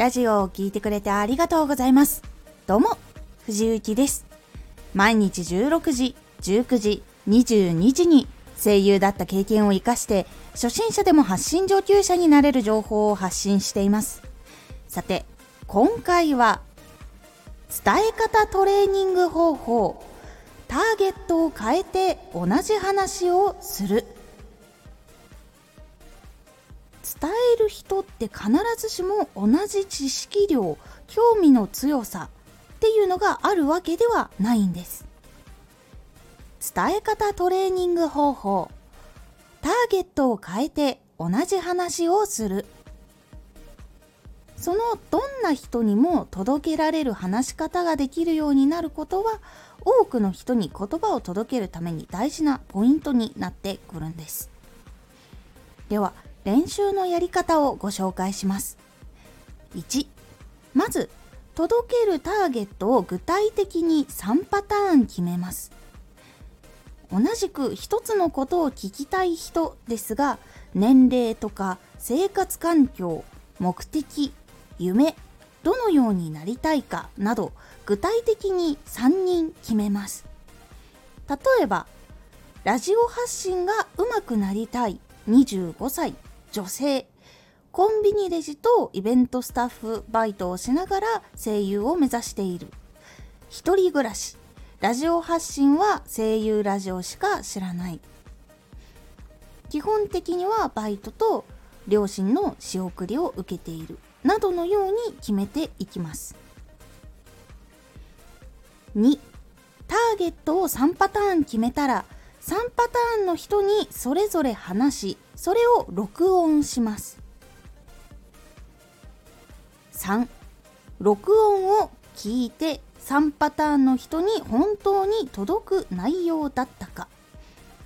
ラジオを聴いてくれてありがとうございます。どうも、藤幸です。毎日16時、19時、22時に声優だった経験を活かして初心者でも発信上級者になれる情報を発信しています。さて、今回は伝え方トレーニング方法ターゲットを変えて同じ話をする伝える人って必ずしも同じ知識量興味の強さっていうのがあるわけではないんです。伝え方トレーニング方法。ターゲットを変えて同じ話をする。そのどんな人にも届けられる話し方ができるようになることは多くの人に言葉を届けるために大事なポイントになってくるんです。では練習のやり方をご紹介します。1まず届けるターゲットを具体的に3パターン決めます。同じく一つのことを聞きたい人ですが年齢とか生活環境目的夢どのようになりたいかなど具体的に3人決めます例えばラジオ発信がうまくなりたい25歳女性。コンビニレジとイベントスタッフバイトをしながら声優を目指している。一人暮らし。ラジオ発信は声優ラジオしか知らない。基本的にはバイトと両親の仕送りを受けているなどのように決めていきます。2ターゲットを3パターン決めたら3パターンの人にそれぞれ話しそれを録音します。3録音を聞いて3パターンの人に本当に届く内容だったか。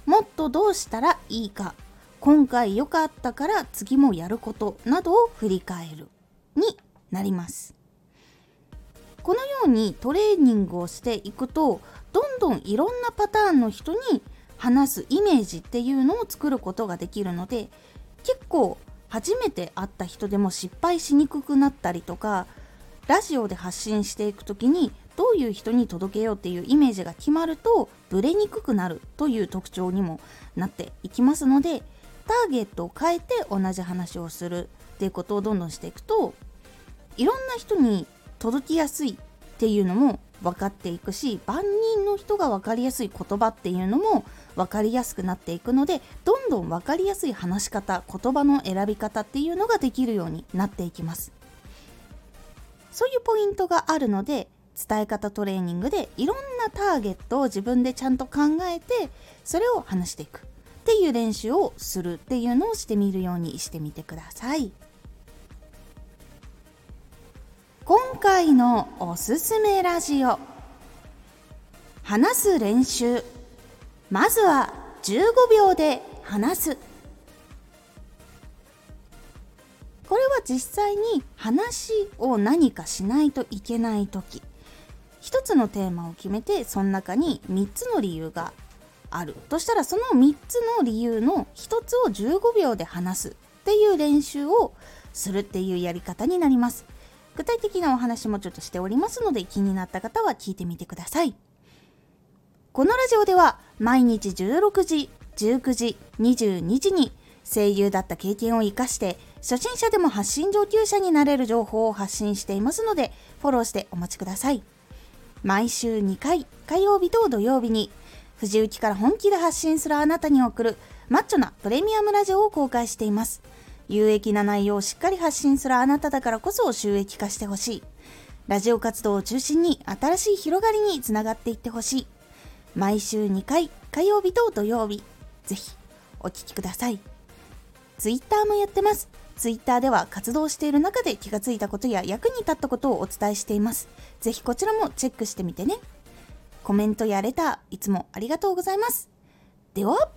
もっとどうしたらいいか。今回良かったから次もやることなどを振り返る。になります。このようにトレーニングをしていくとどんどんいろんなパターンの人に話すイメージっていうのを作ることができるので結構初めて会った人でも失敗しにくくなったりとかラジオで発信していく時にどういう人に届けようっていうイメージが決まるとブレにくくなるという特徴にもなっていきますのでターゲットを変えて同じ話をするっていうことをどんどんしていくといろんな人に届きやすいっていうのも分かっていくし万人の人が分かりやすい言葉っていうのも分かりやすくなっていくのでどんどん分かりやすい話し方言葉の選び方っていうのができるようになっていきます。そういうポイントがあるので伝え方トレーニングでいろんなターゲットを自分でちゃんと考えてそれを話していく。っていう練習をするっていうのをしてみるようにしてみてください。回のおすすめラジオ。話す練習。まずは15秒で話す。これは実際に話を何かしないといけない時。一つのテーマを決めてその中に3つの理由がある。としたらその3つの理由の1つを15秒で話すっていう練習をするっていうやり方になります。具体的なお話もちょっとしておりますので気になった方は聞いてみてくださいこのラジオでは毎日16時、19時、22時に声優だった経験を活かして初心者でも発信上級者になれる情報を発信していますのでフォローしてお待ちください。毎週2回、火曜日と土曜日に藤雪から本気で発信するあなたに送るマッチョなプレミアムラジオを公開しています。有益な内容をしっかり発信するあなただからこそ収益化してほしい。ラジオ活動を中心に新しい広がりにつながっていってほしい。毎週2回火曜日と土曜日。ぜひお聴きください。Twitter もやってます。Twitter では活動している中で気がついたことや役に立ったことをお伝えしています。ぜひこちらもチェックしてみてね。コメントやレターいつもありがとうございます。では